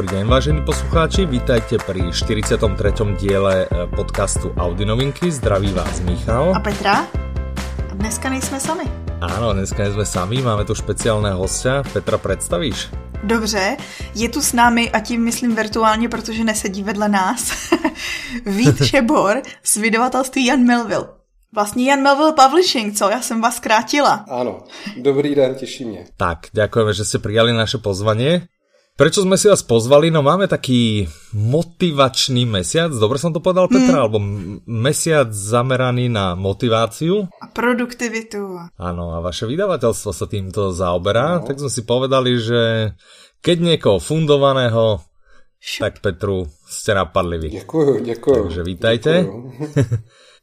dobrý deň, vážení poslucháči, vítajte pri 43. diele eh, podcastu Audi Novinky. Zdraví vás Michal. A Petra. A dneska nejsme sami. Áno, dneska nejsme sami, máme tu špeciálného hostia. Petra, představíš? Dobře, je tu s námi a tím myslím virtuálně, protože nesedí vedle nás. Vít Šebor z vydavatelství Jan Melville. Vlastně Jan Melville Publishing, co? Já jsem vás zkrátila. Ano, dobrý den, těší mě. Tak, děkujeme, že jste přijali naše pozvání. Prečo sme si vás pozvali? No máme taký motivačný mesiac, dobre som to povedal Petra, mm. alebo mesiac zameraný na motiváciu. A produktivitu. Áno, a vaše vydavateľstvo sa týmto zaoberá, no. tak sme si povedali, že keď niekoho fundovaného, Šup. tak Petru ste napadli vy. Děkuju, děkuju. Takže vítajte.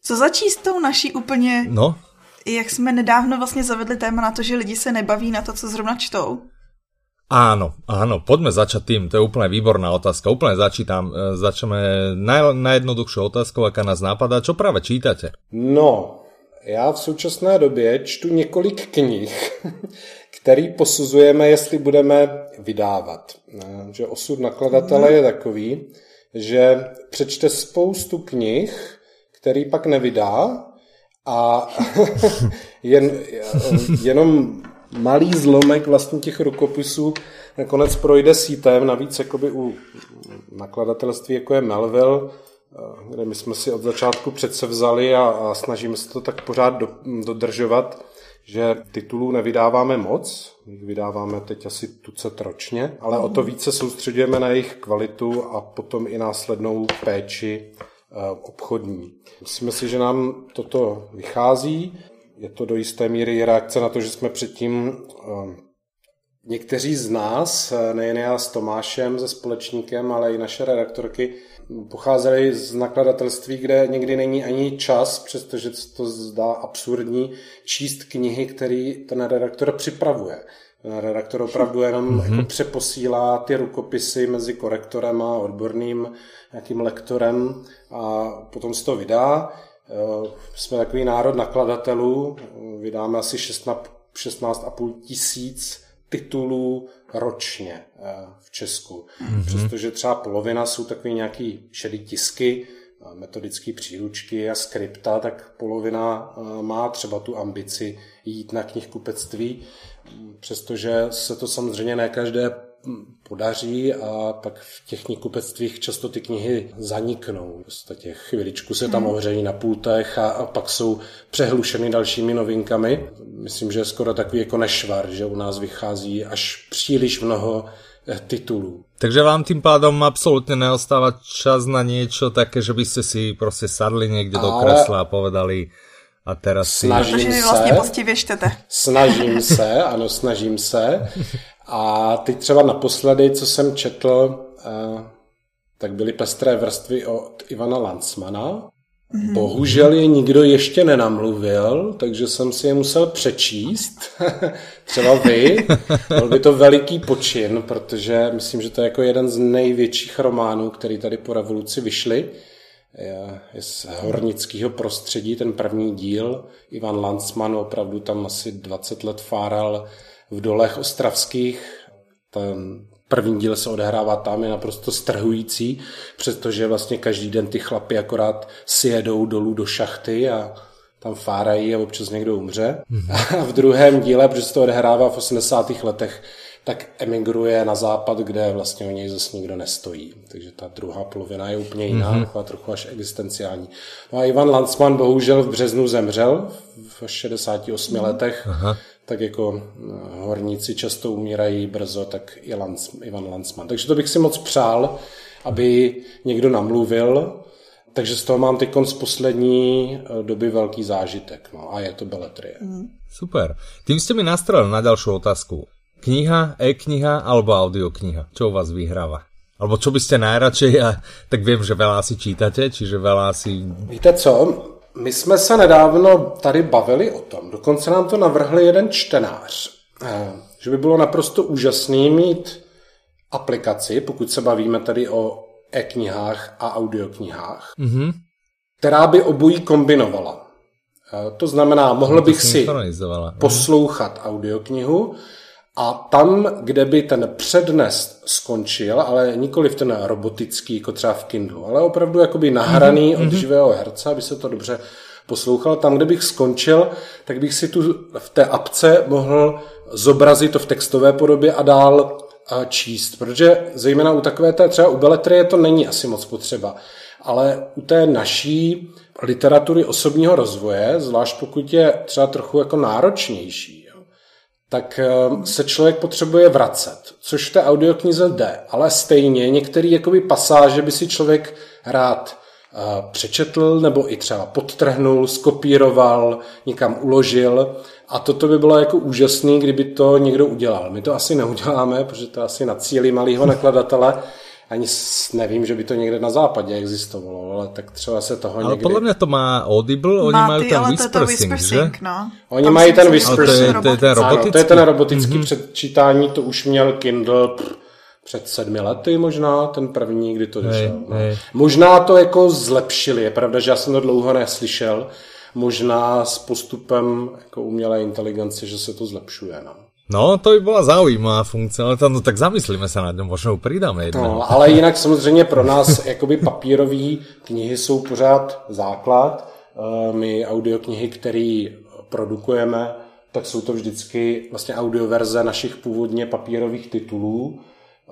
Co začít s tou naší úplně... No? Jak jsme nedávno vlastně zavedli téma na to, že lidi se nebaví na to, co zrovna čtou. Áno, áno, poďme začať tým, to je úplne výborná otázka. Úplne začítam, e, začneme naj, najjednoduchšou otázkou, aká nás napadá. Čo práve čítate? No, já v současné době čtu několik knih, který posuzujeme, jestli budeme vydávat. E, že osud nakladatele je takový, že přečte spoustu knih, který pak nevydá a jen, jenom malý zlomek vlastně těch rukopisů nakonec projde sítem, navíc jakoby u nakladatelství, jako je Melville, eh, kde my jsme si od začátku přece vzali a, a snažíme se to tak pořád do, dodržovat, že titulů nevydáváme moc, vydáváme teď asi tucet ročně, ale o to více soustředujeme na jejich kvalitu a potom i následnou péči Eh, obchodní. Myslíme si, že nám toto vychází. Je to do jisté míry reakce na to, že jsme předtím eh, někteří z nás, nejen já s Tomášem, se společníkem, ale i naše redaktorky, pocházeli z nakladatelství, kde někdy není ani čas, přestože to zdá absurdní, číst knihy, které ten redaktor připravuje. Ten redaktor opravdu jenom mm-hmm. jako přeposílá ty rukopisy mezi korektorem a odborným nějakým lektorem a potom se to vydá. Eh, jsme takový národ nakladatelů, vydáme asi 16,5 tisíc titulů ročně eh, v Česku. Mm-hmm. Přestože třeba polovina jsou takové nějaký šedý tisky, metodické příručky a skripta, tak polovina eh, má třeba tu ambici jít na knihkupectví, přestože se to samozřejmě ne každé podaří a pak v těch knihkupectvích často ty knihy zaniknou. V podstatě chviličku se tam hmm. ohřejí na pultech a, a pak jsou přehlušeny dalšími novinkami. Myslím, že je skoro takový jako nešvar, že u nás vychází až příliš mnoho eh, titulů. Takže vám tím pádom absolutně neostává čas na něco také, že byste si prostě sadli někde do kresla a povedali a teraz si... Snažím se, vlastně poctivě Snažím se, ano, snažím se. A teď třeba naposledy, co jsem četl, eh, tak byly pestré vrstvy od Ivana Landsmana. Mm-hmm. Bohužel je nikdo ještě nenamluvil, takže jsem si je musel přečíst. třeba vy. Byl by to veliký počin, protože myslím, že to je jako jeden z největších románů, který tady po revoluci vyšly. Je, je z hornického prostředí, ten první díl. Ivan Landsman opravdu tam asi 20 let fáral v dolech ostravských. Ten první díl se odehrává tam, je naprosto strhující, přestože vlastně každý den ty chlapy akorát si jedou dolů do šachty a tam fárají a občas někdo umře. Mm-hmm. A v druhém díle, protože se to odehrává v 80. letech, tak emigruje na západ, kde vlastně o něj zase nikdo nestojí. Takže ta druhá polovina je úplně jiná, mm-hmm. taková trochu až existenciální. No a Ivan Landsman bohužel v březnu zemřel v 68 mm-hmm. letech. Aha tak jako eh, horníci často umírají brzo, tak i Lanz, Ivan Landsman. Takže to bych si moc přál, aby někdo namluvil, takže z toho mám teď z poslední eh, doby velký zážitek. No, a je to beletrie. Mm. Super. Tím jste mi nastrelil na další otázku. Kniha, e-kniha alebo audiokniha? Čo u vás vyhráva? Alebo čo byste najradšej? A tak vím, že veľa si čítate, čiže veľa si... Víte co? My jsme se nedávno tady bavili o tom, dokonce nám to navrhli jeden čtenář, eh, že by bylo naprosto úžasný mít aplikaci, pokud se bavíme tady o e-knihách a audioknihách, mm-hmm. která by obojí kombinovala. Eh, to znamená, mohl bych si poslouchat audioknihu A tam, kde by ten přednes skončil, ale nikoli v ten robotický, jako třeba v Kindlu, ale opravdu jakoby nahraný mm-hmm. od živého herce, aby se to dobře poslouchal. Tam, kde bych skončil, tak bych si tu v té apce mohl zobrazit to v textové podobě a dál číst, protože zejména u takové té třeba u beletrie to není asi moc potřeba, ale u té naší literatury osobního rozvoje, zvlášť pokud je třeba trochu jako náročnější, tak eh, se člověk potřebuje vracet, což v té audioknize jde, ale stejně některé jakoby pasáže by si člověk rád eh, přečetl nebo i třeba podtrhnul, skopíroval, někam uložil a toto by bylo jako úžasný, kdyby to někdo udělal. My to asi neuděláme, protože to asi na cíli malého nakladatele, ani nevím, že by to někde na západě existovalo, ale tak třeba se toho ale někdy... podle mě to má Audible, oni má mají ten Whisper Sync, že? No. Oni Tam mají ten Whisper Sync. To je, to je ten robotický? Ano, to je ten robotický mm-hmm. předčítání, to už měl Kindle pff, před sedmi lety možná, ten první, kdy to vyšel. No. Možná to jako zlepšili, je pravda, že já jsem to dlouho neslyšel, možná s postupem jako umělé inteligence, že se to zlepšuje. No. No, to by byla zaujímavá funkce, ale tam, no, tak zamyslíme se nad tím, možná přidáme jednou. No, ale jinak samozřejmě pro nás jakoby papírové knihy jsou pořád základ. Eh, my audioknihy, které produkujeme, tak jsou to vždycky vlastně audioverze našich původně papírových titulů.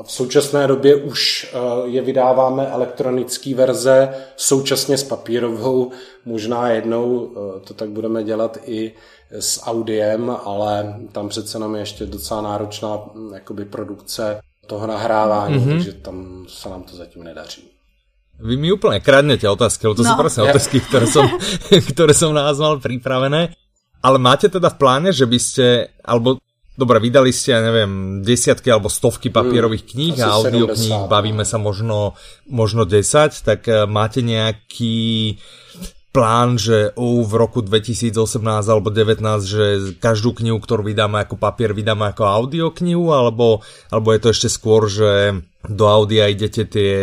V současné době už eh, je vydáváme elektronické verze současně s papírovou. Možná jednou eh, to tak budeme dělat i s audiem, ale tam přece nám je ještě docela náročná hm, jakoby produkce toho nahrávání, mm-hmm. takže tam se nám to zatím nedaří. Vy mi úplně kradnete otázky, to no. jsou prostě otázky, které jsem, které jsem nás mal připravené. Ale máte teda v pláne, že byste, alebo Dobre, vydali ste, ja neviem, desiatky alebo stovky papierových mm, kníh a audiokníh, bavíme sa možno, možno 10, tak uh, máte nejaký plán, že uh, v roku 2018 alebo 2019, že každú knihu, ktorú vydáme ako papier, vydáme ako audioknihu, alebo, alebo je to ešte skôr, že do audia idete tie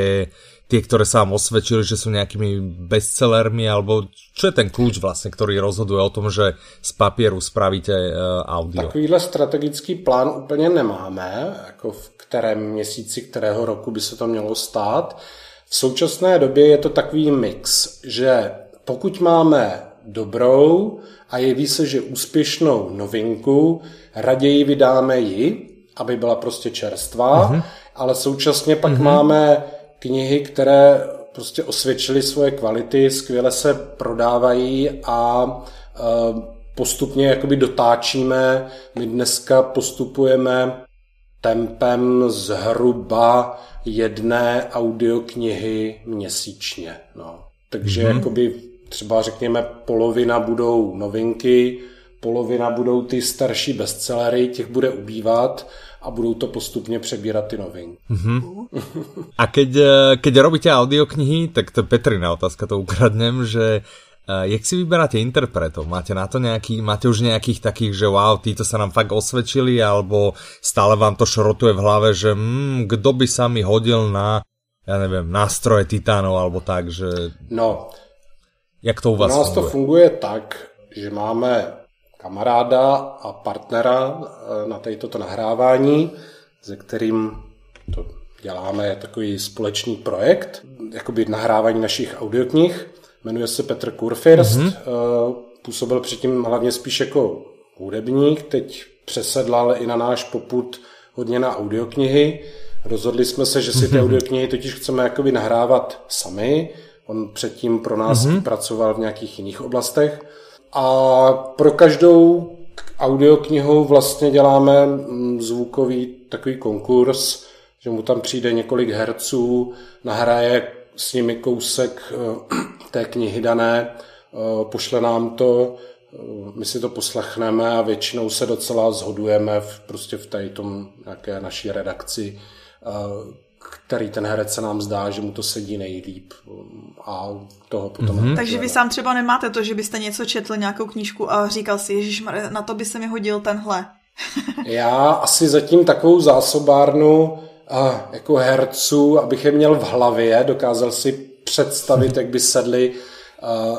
tie, ktoré sa vám osvedčili, že sú nejakými bestsellermi, alebo čo je ten kľúč vlastně, ktorý rozhoduje o tom, že z papieru spravíte uh, audio? Takovýhle strategický plán úplně nemáme, jako v kterém měsíci, kterého roku by se to mělo stát. V současné době je to takový mix, že pokud máme dobrou a jeví se, že úspěšnou novinku, raději vydáme ji, aby byla prostě čerstvá, mm-hmm. ale současně pak mm-hmm. máme knihy, které prostě osvědčily svoje kvality, skvěle se prodávají a e, postupně jakoby dotáčíme. My dneska postupujeme tempem zhruba jedné audioknihy měsíčně. No. Takže mm-hmm. jakoby třeba řekněme polovina budou novinky, polovina budou ty starší bestsellery, těch bude ubývat a budou to postupně přebírat ty novinky. Mm-hmm. A keď, eh, keď robíte audioknihy, tak to je Petrina otázka, to ukradnem, že uh, jak si vyberáte interpretov? Máte na to nějaký, máte už nějakých takých, že wow, títo sa nám fakt osvedčili, alebo stále vám to šrotuje v hlave, že mm, kdo by sa mi hodil na, ja nevím, nástroje titánov, alebo tak, že... No, jak to u vás u nás funguje? to funguje tak, že máme kamaráda a partnera eh, na toto nahrávání, se kterým to děláme, je takový společný projekt, jakoby nahrávání našich audioknih. Jmenuje se Petr Kurfirst, mm-hmm. působil předtím hlavně spíš jako hudebník, teď přesedlal i na náš poput hodně na audioknihy. Rozhodli jsme se, že si ty mhm. audioknihy totiž chceme jakoby nahrávat sami. On předtím pro nás mm-hmm. pracoval v nějakých jiných oblastech. A pro každou audioknihu vlastně děláme mm, zvukový takový konkurs, že mu tam přijde několik herců, nahraje s nimi kousek eh, té knihy dané, eh, pošle nám to, eh, my si to poslechneme a většinou se docela zhodujeme v, prostě v té tom nějaké naší redakci, který ten herec se nám zdá, že mu to sedí nejlíp a toho potom... Mm-hmm. Takže vy sám třeba nemáte to, že byste něco četl, nějakou knížku a říkal si, Ježíš, na to by se mi hodil tenhle. Já asi zatím takovou zásobárnu a, jako herců, abych je měl v hlavě, dokázal si představit, jak by sedli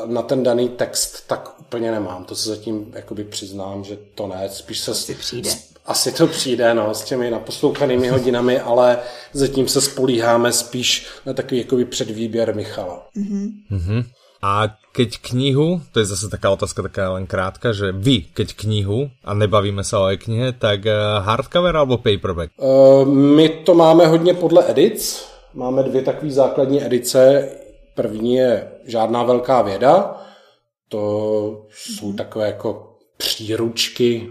na ten daný text, tak úplně nemám. To se zatím jakoby přiznám, že to ne. Spíš se, to přijde. Asi to přijde no, s těmi naposlouchanými hodinami, ale zatím se spolíháme spíš na takový jakoby předvýběr Michala. Mm-hmm. Mm-hmm. A keď knihu, to je zase taká otázka taká len krátka, že vy, keď knihu, a nebavíme se o knihe, tak eh, hardcover alebo paperback? Uh, my to máme hodně podle edic. Máme dvě takové základní edice. První je žádná velká věda. To jsou takové jako příručky,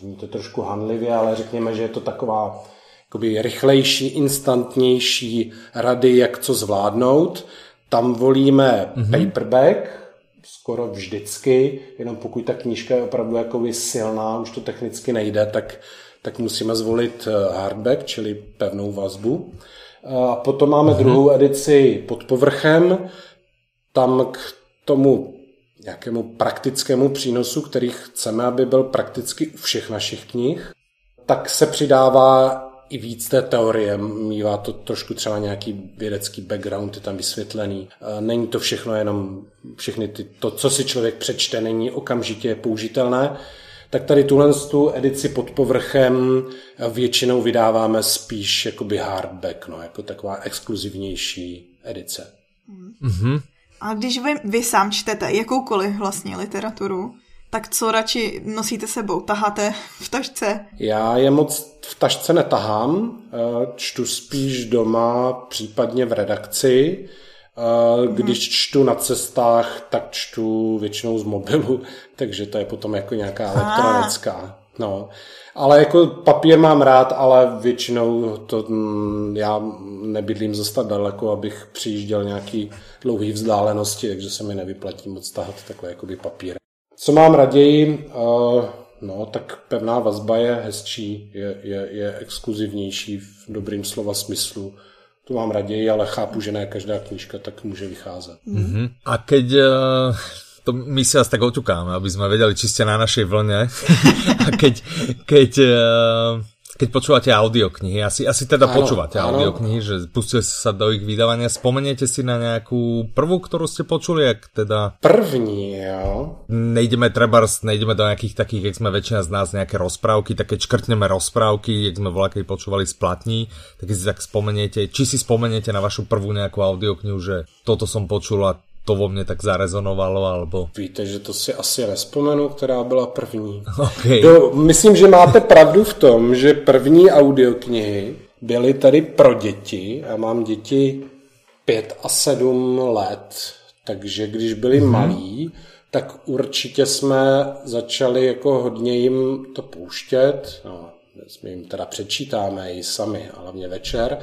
zní to trošku hanlivě, ale řekněme, že je to taková jakoby rychlejší, instantnější rady, jak co zvládnout. Tam volíme mm-hmm. paperback, skoro vždycky, jenom pokud ta knížka je opravdu jakoby silná, už to technicky nejde, tak, tak musíme zvolit eh, hardback, čili pevnou vazbu. A potom máme mm-hmm. druhou edici pod povrchem, tam k tomu nějakému praktickému přínosu, který chceme, aby byl prakticky u všech našich knih, tak se přidává i víc té teorie, mývá to trošku třeba nějaký vědecký background, je tam vysvětlený. Není to všechno jenom, všechny ty, to, co si člověk přečte, není okamžitě použitelné. Tak tady tuhle tu edici pod povrchem většinou vydáváme spíš jakoby hardback, no, jako taková exkluzivnější edice. Mm-hmm. A když vy, vy sám čtete jakoukoliv vlastně literaturu, tak co radši nosíte sebou? Taháte v tašce? Já je moc v tašce netahám, eh, čtu spíš doma, případně v redakci. Eh, když čtu na cestách, tak čtu většinou z mobilu, takže to je potom jako nějaká elektronická. No. Ale jako papír mám rád, ale většinou to mm, já nebydlím zase tak daleko, abych přijížděl nějaký dlouhý vzdálenosti, takže se mi nevyplatí moc tahat takhle jakoby papír. Co mám raději? Uh, no, tak pevná vazba je hezčí, je, je, je exkluzivnější v dobrým slova smyslu. To mám raději, ale chápu, že ne každá knížka tak může vycházet. Mm-hmm. A keď uh, to my si asi tak oťukáme, aby sme vedeli, či ste na našej vlne. A keď, keď uh, keď počúvate audioknihy, asi, asi teda áno, počúvate áno. audioknihy, že pustili sa do ich vydávania, spomeniete si na nejakú prvú, ktorú ste počuli, jak teda... První, jo. Nejdeme treba, nejdeme do nejakých takých, jak sme väčšina z nás, nejaké rozprávky, tak keď škrtneme rozprávky, jak sme voľakej počúvali z platní, tak si tak spomeniete, či si spomeniete na vašu prvú nejakú audioknihu, že toto som počula, to vo mně tak zarezonovalo, alebo... Víte, že to si asi nespomenu, která byla první. Okay. Do, myslím, že máte pravdu v tom, že první audioknihy byly tady pro děti. Já mám děti pět a sedm let, takže když byli mm-hmm. malí, tak určitě jsme začali jako hodně jim to pouštět. No, my jim teda přečítáme i sami, hlavně večer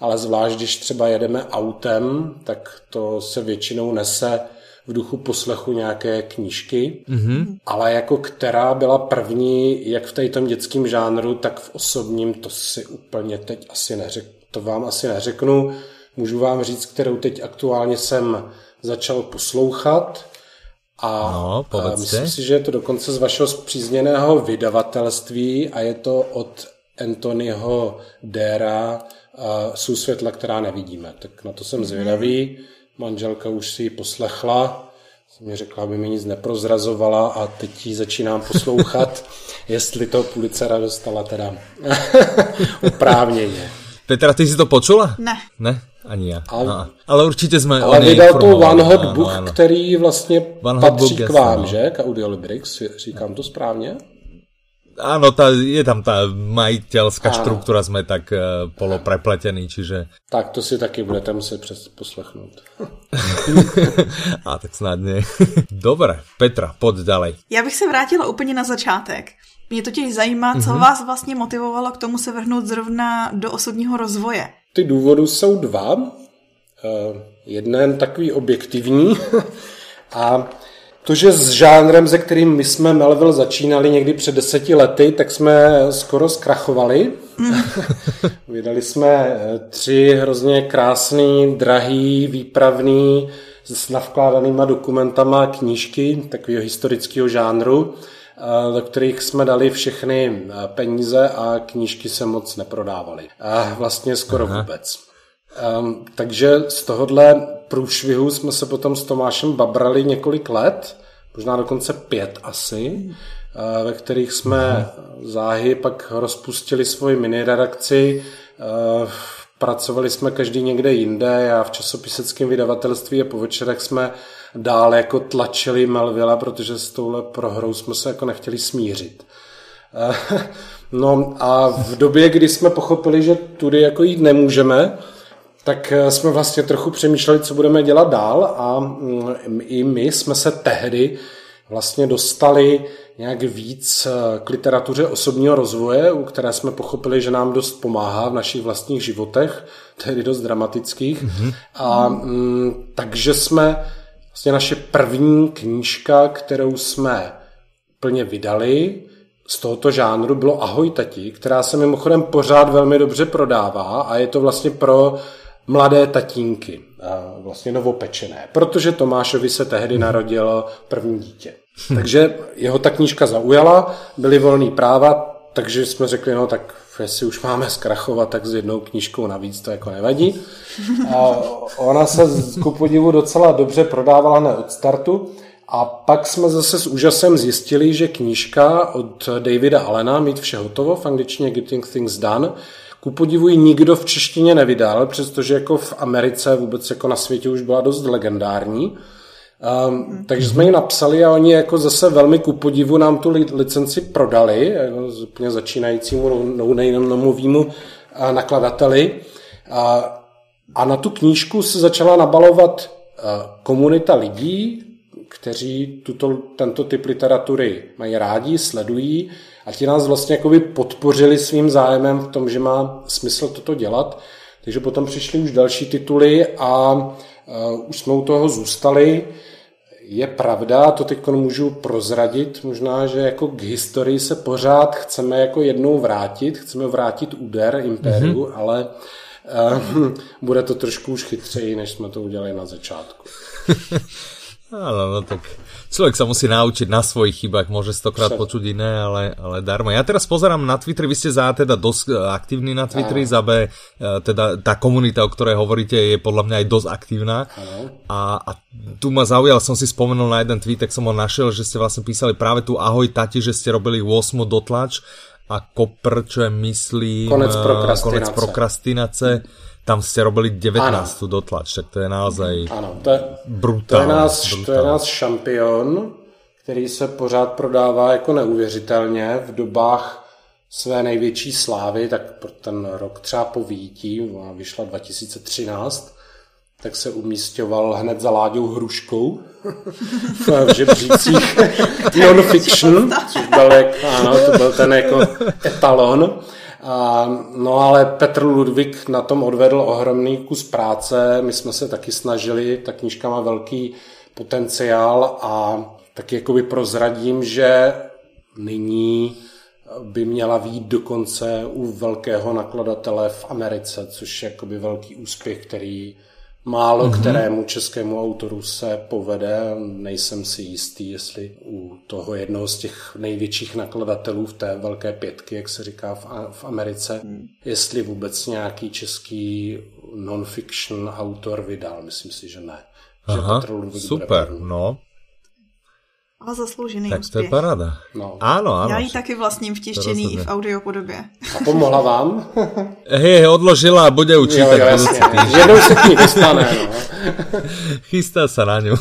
ale zvlášť, když třeba jedeme autem, tak to se většinou nese v duchu poslechu nějaké knížky, mm-hmm. ale jako která byla první, jak v tom dětském žánru, tak v osobním, to si úplně teď asi neřeknu, to vám asi neřeknu. Můžu vám říct, kterou teď aktuálně jsem začal poslouchat a, no, a myslím si, že je to dokonce z vašeho zpřízněného vydavatelství a je to od Anthonyho Dera jsou světla, která nevidíme. Tak na to jsem zvědavý. Manželka už si ji poslechla, mě řekla, aby mi nic neprozrazovala a teď ji začínám poslouchat, jestli to Pulicera dostala teda oprávněně. Petra, ty si to počula? Ne. Ne? Ani já. Ale, no, ale určitě jsme Ale vydal to One Hot Book, ano, ano. který vlastně One patří k vám, jasný, no. že? K Audiolibrix, říkám to správně? Áno, tá, je tam tá majiteľská Áno. štruktúra, sme tak uh, poloprepletení, čiže... Tak to si taky budete muset přes poslechnout. A tak snad ne. Dobre, Petra, pojď ďalej. Já bych se vrátila úplně na začátek. Mě totiž zajímá, co mm-hmm. vás vlastně motivovalo k tomu se vrhnout zrovna do osobního rozvoje. Ty důvody jsou dva. Uh, jeden takový objektivní a to, že s žánrem, ze kterým my jsme Melville začínali někdy před deseti lety, tak jsme skoro zkrachovali. Vydali jsme eh, tři hrozně krásný, drahý, výpravný, s navkládanýma dokumentama knížky takového historického žánru, eh, do kterých jsme dali všechny eh, peníze a knížky se moc neprodávaly. A vlastně skoro Aha. vůbec. Um, takže z tohohle průšvihu jsme se potom s Tomášem babrali několik let, možná dokonce pět asi. ve kterých jsme záhy pak rozpustili svoji mini redakci. Pracovali jsme každý někde jinde, já v časopiseckém vydavatelství a po večerech jsme dál jako tlačili Melvilla, protože s touhle prohrou jsme se jako nechtěli smířit. No a v době, kdy jsme pochopili, že tudy jako jít nemůžeme, tak jsme vlastně trochu přemýšleli, co budeme dělat dál a mm, i my jsme se tehdy vlastně dostali nějak víc eh, k literatuře osobního rozvoje, u které jsme pochopili, že nám dost pomáhá v našich vlastních životech, tedy dost dramatických. Mm-hmm. A mm, takže jsme vlastně naše první knížka, kterou jsme plně vydali z tohoto žánru, bylo Ahoj tati, která se mimochodem pořád velmi dobře prodává a je to vlastně pro mladé tatínky, vlastně novopečené, protože Tomášovi se tehdy narodilo první dítě. Takže jeho ta knížka zaujala, byly volný práva, takže jsme řekli, no tak jestli už máme zkrachovat, tak s jednou knížkou navíc to jako nevadí. A ona se ku podivu docela dobře prodávala ne od startu. A pak jsme zase s úžasem zjistili, že knížka od Davida Allena Mít vše hotovo, v angličtině Getting Things Done, ku podivu nikdo v češtině nevydal, přestože jako v Americe vůbec jako na světě už byla dost legendární. Um, takže jsme ji napsali a oni jako zase velmi ku podivu nám tu licenci prodali, jako úplně začínajícímu no-nameovému nakladateli. A, a na tu knížku se začala nabalovat komunita lidí, kteří tuto, tento typ literatury mají rádi, sledují a ti nás vlastně jakoby podpořili svým zájemem v tom, že má smysl toto dělat. Takže potom přišly už další tituly a uh, už jsme u toho zůstali. Je pravda, to teď můžu prozradit, možná, že jako k historii se pořád chceme jako jednou vrátit, chceme vrátit úder impériu, mm-hmm. ale uh, bude to trošku už chytřeji, než jsme to udělali na začátku. Áno, no tak človek sa musí naučiť na svojich chybách, môže stokrát Však. počuť iné, ale, ale darmo. Ja teraz pozerám na Twitter, vy ste za teda dosť e, aktívni na Twitteri, za B, e, teda tá komunita, o ktorej hovoríte, je podľa mňa aj dosť aktívna. A, a tu ma zaujal, som si spomenul na jeden tweet, tak som ho našiel, že ste vlastne písali práve tu Ahoj tati, že ste robili 8 dotlač a kopr, čo je myslím... Konec prokrastinace. Konec prokrastinace tam ste robili 19 ano. dotlač, tak to je naozaj ano, to je, brutál, to je, náš, brutál. to je náš šampion, který se pořád prodává jako neuvěřitelně v dobách své největší slávy, tak pro ten rok třeba po výjití, vyšla 2013, tak se umístěval hned za Láďou Hruškou v žebřících non-fiction, což byl, ano, to byl ten jako etalon. A, no ale Petr Ludvík na tom odvedl ohromný kus práce, my jsme se taky snažili, ta knížka má velký potenciál a taky jakoby prozradím, že nyní by měla výjít dokonce u velkého nakladatele v Americe, což je jakoby velký úspěch, který Málo mm-hmm. kterému českému autoru se povede, nejsem si jistý, jestli u toho jednoho z těch největších nakladatelů v té velké pětky, jak se říká v, v Americe, mm. jestli vůbec nějaký český non-fiction autor vydal. Myslím si, že ne. Aha, že super, no. A zasloužený tak úspěch. to je paráda. No. Áno, áno. Já ji taky vlastním v tištění i v audiopodobě. A pomohla vám? Hej, odložila a bude učítať. Jo, jo, Jednou se k ní dostane. No. Chystá se na ňu.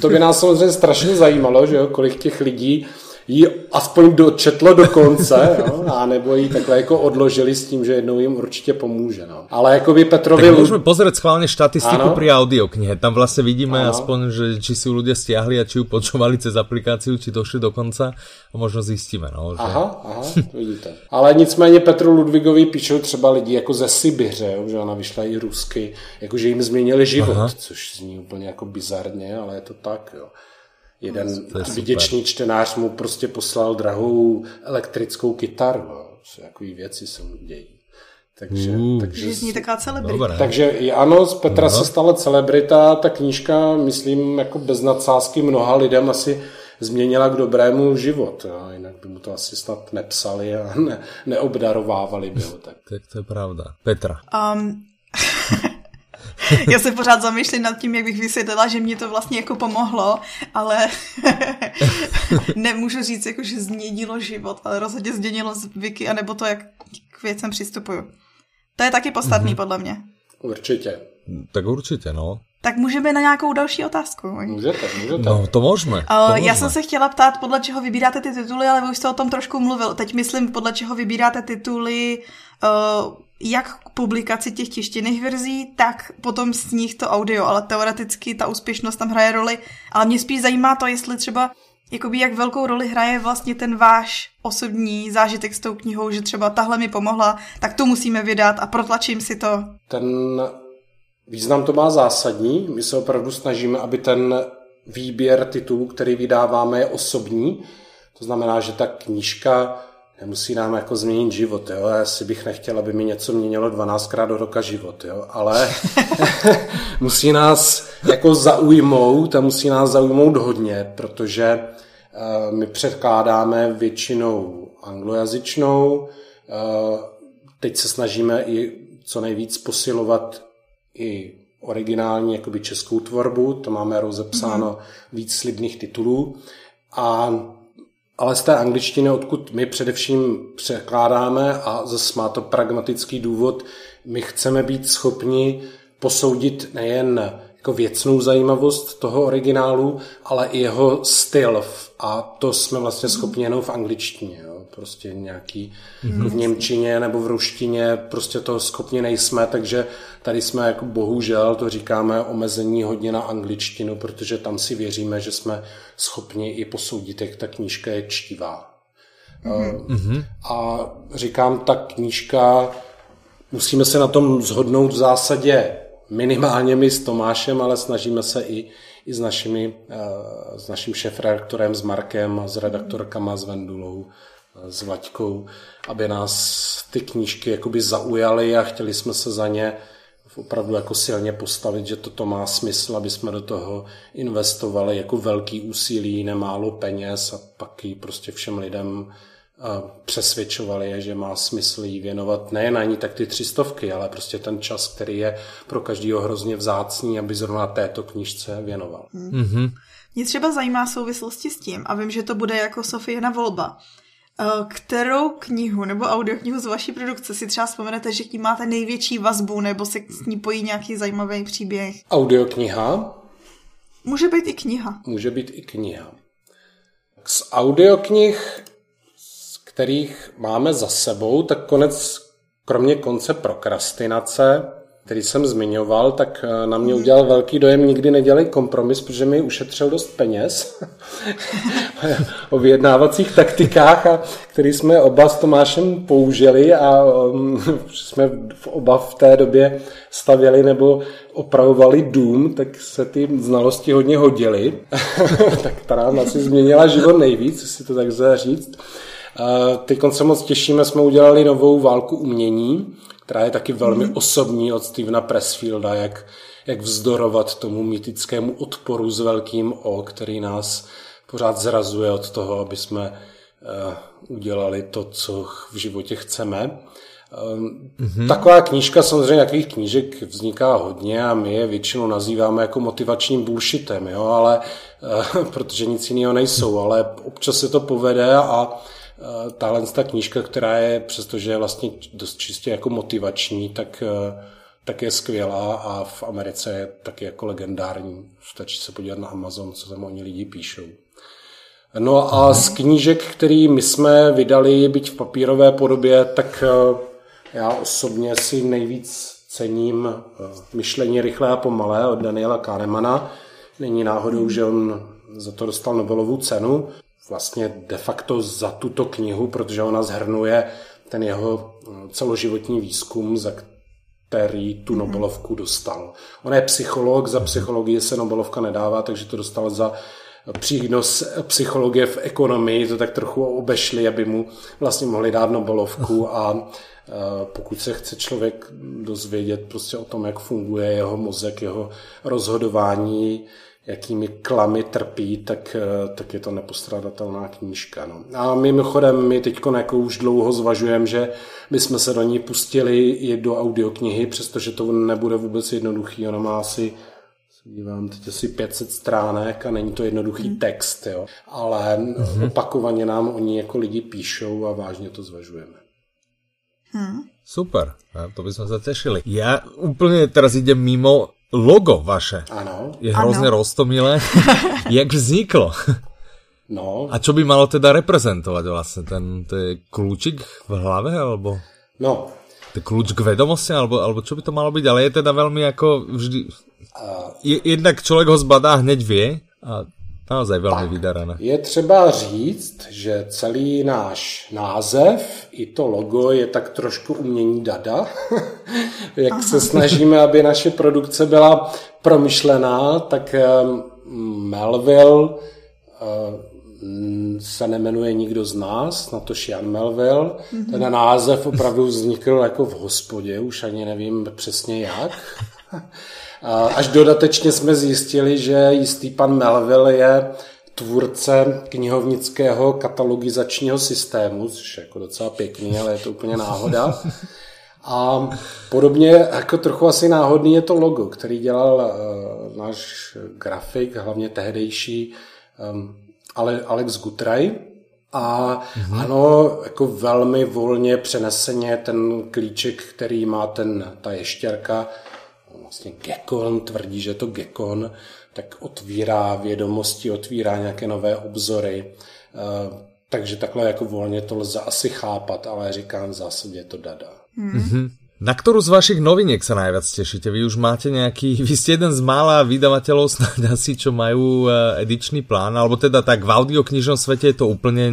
to by nás samozřejmě strašně zajímalo, že jo, kolik těch lidí ji aspoň dočetlo do konce, jo, a nebo ji takhle jako odložili s tím, že jednou jim určitě pomůže. No. Ale jako by Petrovi... Tak můžeme pozrieť schválně štatistiku pri audioknihe. Tam vlastně vidíme ano. aspoň, že či si ľudia stiahli a či ju počúvali cez aplikáciu, či došli do konca a možno zjistíme. No, že... Aha, aha, vidíte. Ale nicméně Petru Ludvigovi píšou třeba lidi jako ze Sibiře, jo, že ona vyšla i rusky, jakože jim změnili život, aha. což zní úplně jako bizarně, ale je to tak. Jo. Jeden vděčný čtenář mu prostě poslal drahou elektrickou kytaru. Jakové věci se mu dějí. Takže, uh, takže zní taková celebrita. Dobré. Takže ano, z Petra no. se stala celebrita, ta knížka, myslím, jako bez nadsázky mnoha lidem asi změnila k dobrému život. Jo. Jinak by mu to asi snad nepsali a ne, neobdarovávali by ho. Tak. tak to je pravda. Petra. Um, Já se pořád zamýšlím nad tím, jak bych vysvětlila, že mě to vlastně jako pomohlo, ale nemůžu říct, jako, že změnilo život, ale rozhodně změnilo zvyky, anebo to, jak k věcem přistupuju. To je taky podstatný, mm-hmm. podle mě. Určitě. Tak určitě, no. Tak můžeme na nějakou další otázku. Můžete, můžete. No, to můžeme. Uh, já jsem se chtěla ptát, podle čeho vybíráte ty tituly, ale vy už jste o tom trošku mluvil. Teď myslím, podle čeho vybíráte tituly uh, jak k publikaci těch tištěných verzí, tak potom z nich to audio, ale teoreticky ta úspěšnost tam hraje roli. Ale mě spíš zajímá to, jestli třeba jakoby jak velkou roli hraje vlastně ten váš osobní zážitek s tou knihou, že třeba tahle mi pomohla, tak to musíme vydat a protlačím si to. Ten význam to má zásadní. My se opravdu snažíme, aby ten výběr titulů, který vydáváme, je osobní. To znamená, že ta knížka nemusí nám jako změnit život, jo. Já si bych nechtěl, aby mi něco měnilo 12krát do roka život, jo. Ale musí nás jako zaujmout a musí nás zaujmout hodně, protože uh, my předkládáme většinou anglojazyčnou, uh, teď se snažíme i co nejvíc posilovat i originální jakoby českou tvorbu, to máme rozepsáno mm-hmm. víc slibných titulů a ale z té angličtiny, odkud my především překládáme a zase má to pragmatický důvod, my chceme být schopni posoudit nejen jako věcnou zajímavost toho originálu, ale i jeho styl. A to jsme vlastně schopni jenom v angličtině. Jo. Prostě nějaký mm-hmm. v Němčině nebo v ruštině prostě to schopni nejsme, takže tady jsme jako bohužel, to říkáme, omezení hodně na angličtinu, protože tam si věříme, že jsme schopni i posoudit, jak ta knížka je čtivá. Mm-hmm. A říkám, ta knížka, musíme se na tom zhodnout v zásadě minimálně my s Tomášem, ale snažíme se i, i s, našimi, uh, s naším šefredaktorem, s Markem, s redaktorkama, s Vendulou, s Vaťkou, aby nás ty knížky jakoby zaujaly a chtěli jsme se za ně opravdu jako silně postavit, že toto má smysl, aby jsme do toho investovali jako velký úsilí, nemálo peněz a pak ji prostě všem lidem přesvědčovali je, že má smysl jí věnovat nejen ani tak ty třistovky, ale prostě ten čas, který je pro každého hrozně vzácný, aby zrovna této knížce věnoval. Mm-hmm. Mě třeba zajímá souvislosti s tím, a vím, že to bude jako Sofie volba. Kterou knihu nebo audioknihu z vaší produkce si třeba vzpomenete, že tím máte největší vazbu nebo se s ní pojí nějaký zajímavý příběh? Audiokniha? Může být i kniha. Může být i kniha. Z audioknih kterých máme za sebou, tak konec, kromě konce prokrastinace, který jsem zmiňoval, tak eh, na mě udělal velký dojem, nikdy nedělej kompromis, protože mi ušetřil dost peněz o vyjednávacích taktikách, a který jsme oba s Tomášem použili a um, jsme oba v té době stavěli nebo opravovali dům, tak se ty znalosti hodně hodily. tak ta nám asi změnila život nejvíc, si to tak říct. Teď se moc těšíme, jsme udělali novou válku umění, která je taky velmi mm. osobní od Stevena Pressfielda, jak, jak vzdorovat tomu mýtickému odporu s velkým O, který nás pořád zrazuje od toho, aby jsme uh, udělali to, co v životě chceme. mm-hmm. Taková knížka, samozřejmě takových knížek vzniká hodně a my je většinou nazýváme jako motivačním bullshitem, jo, ale, uh, protože nic jiného nejsou, ale občas se to povede a tahle ta knížka, která je, přestože je vlastně dost čistě jako motivační, tak, eh, tak je skvělá a v Americe je taky jako legendární. Stačí se podívat na Amazon, co tam oni lidi píšou. No a z knížek, který my jsme vydali, byť v papírové podobě, tak eh, já osobně si nejvíc cením myšlení rychlé a pomalé od Daniela Kahnemana. Není náhodou, že on za to dostal Nobelovu cenu vlastně de facto za tuto knihu, protože ona zhrnuje ten jeho mm, celoživotní výzkum, za který tu mhm. Nobelovku dostal. On je psycholog, za psychologii se Nobelovka nedává, takže to dostal za přínos psychologie v ekonomii, to tak trochu obešli, aby mu vlastně mohli dát Nobelovku a pokud se chce člověk dozvědět prostě o tom, jak funguje jeho mozek, jeho rozhodování, jakými klamy trpí, tak, eh, tak je to nepostradatelná knížka. No. A mimochodem, my teď jako už dlouho zvažujeme, že bychom se do ní pustili i do audioknihy, přestože to nebude vůbec jednoduchý. Ona má asi dívám teď asi 500 stránek a není to jednoduchý hmm. text, jo. ale hmm. opakovaně nám oni jako lidi píšou a vážně to zvažujeme. Hmm. Super, to bychom se těšili. Já úplně teraz idem mimo logo vaše. Ano. Je hrozně roztomilé. Jak vzniklo? No. A čo by malo teda reprezentovat vlastně? Ten, to je klúčik v hlave, alebo? No. To je klúč k vedomosti, alebo, alebo čo by to malo být? Ale je teda velmi jako vždy... Uh, je, jednak člověk ho zbadá, hned vie a naozaj velmi tak, vydarané. Je třeba říct, že celý náš název i to logo je tak trošku umění dada. Jak Aha. se snažíme, aby naše produkce byla promyšlená, tak um, Melville uh, se nemenuje nikdo z nás, na to Jan Melville. Mm-hmm. Ten název opravdu vznikl jako v hospodě, už ani nevím přesně jak. Až dodatečně jsme zjistili, že jistý pan Melville je tvůrce knihovnického katalogizačního systému, což je jako docela pěkný, ale je to úplně náhoda. A podobně jako trochu asi náhodný je to logo, který dělal uh, náš grafik, hlavně tehdejší um, Ale, Alex Gutraj. A mm-hmm. ano, jako velmi volně přeneseně ten klíček, který má ten, ta ještěrka, vlastně Gekon, tvrdí, že to Gekon, tak otvírá vědomosti, otvírá nějaké nové obzory. Eh, takže takhle jako volně to lze asi chápat, ale říkám v zásadě je to dada. Mm-hmm. Na ktorú z vašich noviniek sa najviac tešíte? Vy už máte nejaký, vy ste jeden z mála vydavateľov snad asi, čo majú eh, edičný plán, alebo teda tak v audioknižnom svete je to úplne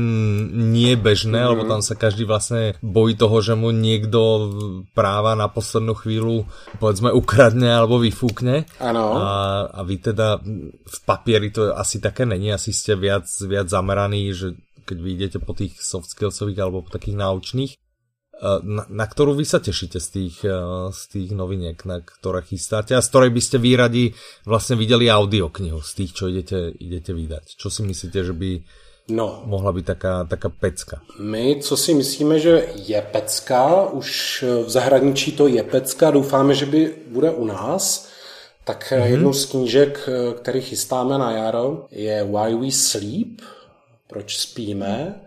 nie bežné, mm. lebo tam sa každý vlastne bojí toho, že mu niekto práva na poslednú chvíľu povedzme ukradne alebo vyfúkne. Ano. A, a vy teda v papieri to asi také není, asi ste viac, viac zameraní, že keď vyjdete po tých soft skillsových alebo po takých náučných. Eh, na, na ktorú vy sa tešíte z tých, eh, z tých noviniek, na ktoré chystáte a z ktorej by ste výradi vlastne videli audioknihu, z tých, čo idete, idete vydať. Čo si myslíte, že by no, mohla být taká, taká pecka? My, co si myslíme, že je pecka, už v zahraničí to je pecka, doufáme, že by bude u nás, tak mm-hmm. jednou z knížek, který chystáme na jaro, je Why We Sleep, proč spíme,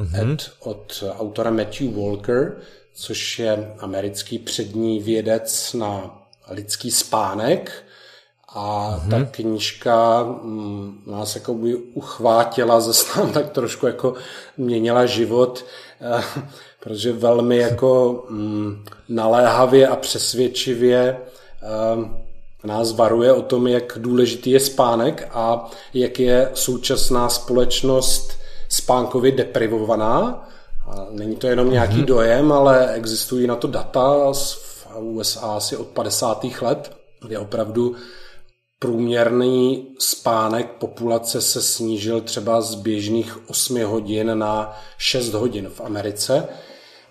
mm-hmm. Ed od autora Matthew Walker, což je americký přední vědec na lidský spánek. A mm-hmm. ta knížka mm, nás jako by uchvátila, zase nám tak trošku jako měnila život, eh, protože velmi jako mm, naléhavě a přesvědčivě eh, nás varuje o tom, jak důležitý je spánek a jak je současná společnost spánkově deprivovaná. A není to jenom nějaký mm-hmm. dojem, ale existují na to data v USA asi od 50. let, kde opravdu průměrný spánek populace se snížil třeba z běžných 8 hodin na 6 hodin v Americe.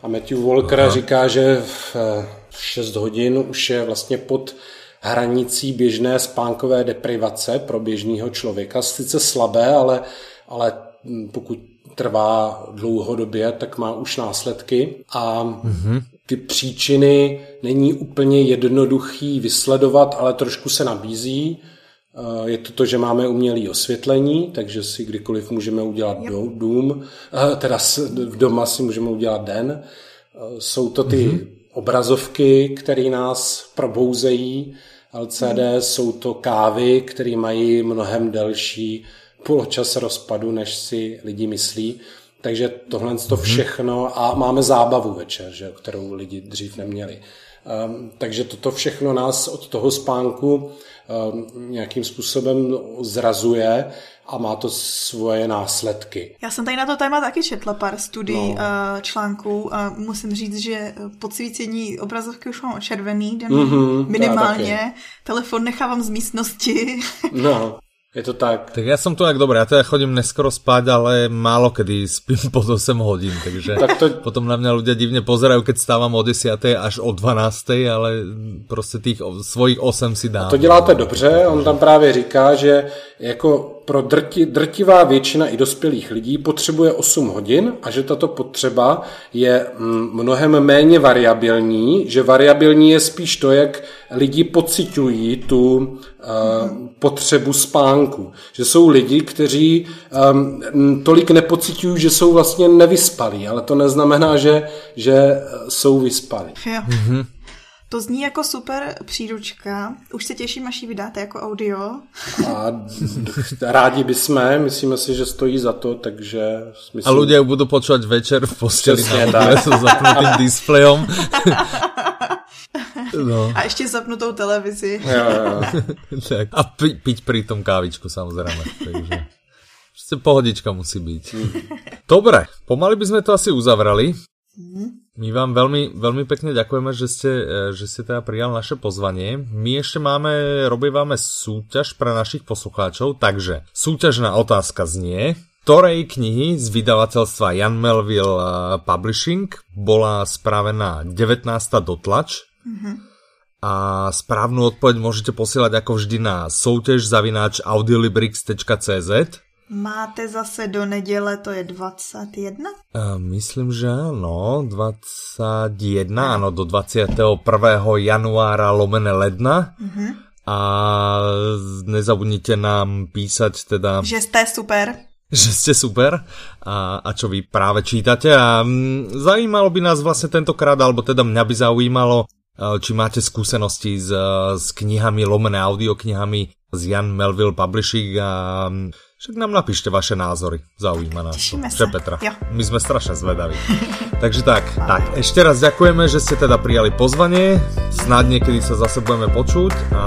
A Matthew Walker Aha. říká, že v 6 hodin už je vlastně pod hranicí běžné spánkové deprivace pro běžného člověka. Sice slabé, ale, ale pokud trvá dlouhodobě, tak má už následky a mm-hmm. ty příčiny není úplně jednoduchý vysledovat, ale trošku se nabízí. Eh, je to to, že máme umělé osvětlení, takže si kdykoliv můžeme udělat do, dům, eh, teda v doma si můžeme udělat den. Eh, jsou to ty mm-hmm. obrazovky, které nás probouzejí, LCD, mm. jsou to kávy, které mají mnohem delší poločas rozpadu, než si lidi myslí. Takže tohle to všechno a máme zábavu večer, že, kterou lidi dřív neměli. Um, takže toto všechno nás od toho spánku um, nějakým způsobem zrazuje a má to svoje následky. Já jsem tady na to téma taky četla pár studií, no. uh, článků a musím říct, že podsvícení obrazovky už mám červený den mm-hmm, minimálně. Telefon nechávám z místnosti. No. Je to tak. Tak ja som tu jak dobré, ja teda chodím neskoro spať, ale málo kedy spím pod 8 hodín, takže tak to... potom na mňa ľudia divne pozerajú, keď stávam o 10. až o 12. ale prostě tých svojich 8 si dám. A to děláte dobře, on tam právě říká, že jako pro drti, drtivá většina i dospělých lidí potřebuje 8 hodin a že tato potřeba je mm, mnohem méně variabilní, že variabilní je spíš to, jak lidi pocitují tu uh, potřebu spánku. Že jsou lidi, kteří um, tolik nepocitují, že jsou vlastně nevyspalí, ale to neznamená, že, že jsou vyspalí. Mm-hmm. To zní jako super příručka. Už se těším, až ji vydáte jako audio. A rádi bychom, myslíme si, že stojí za to, takže... Myslím... A lidé budou počítat večer v posteli na s zapnutým displejom. no. A ještě zapnutou televizi. Jo, jo. tak. A piť pri tom kávičku samozřejmě. Takže... Prostě pohodička musí být. Dobre, pomaly by sme to asi uzavrali. My vám veľmi, veľmi pekne ďakujeme, že ste, e, že ste teda prijal naše pozvanie. My ešte máme, robívame súťaž pre našich poslucháčov, takže súťažná otázka znie, ktorej knihy z vydavateľstva Jan Melville e, Publishing bola spravená 19. dotlač mm-hmm. a správnu odpoveď môžete posielať ako vždy na soutěž zavináč audiolibrix.cz Máte zase do neděle, to je 21? Uh, myslím, že ano, 21, ano, do 21. januára lomene ledna. Uh-huh. A nezabudnite nám písať teda... Že jste super že ste super a, a čo vy práve čítate a mm, zajímalo by nás vlastne tentokrát, alebo teda mňa by zaujímalo, či máte skúsenosti s, s knihami, lomené audioknihami z Jan Melville Publishing a mm, však nám napíšte vaše názory, zaujíma nás to. Že Petra? Jo. My sme strašne zvedaví. Takže tak, tak, ešte raz ďakujeme, že ste teda prijali pozvanie. Snad niekedy sa zase budeme počuť a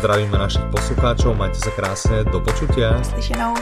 zdravíme našich poslucháčov. Majte sa krásne, do počutia. Slyšenou.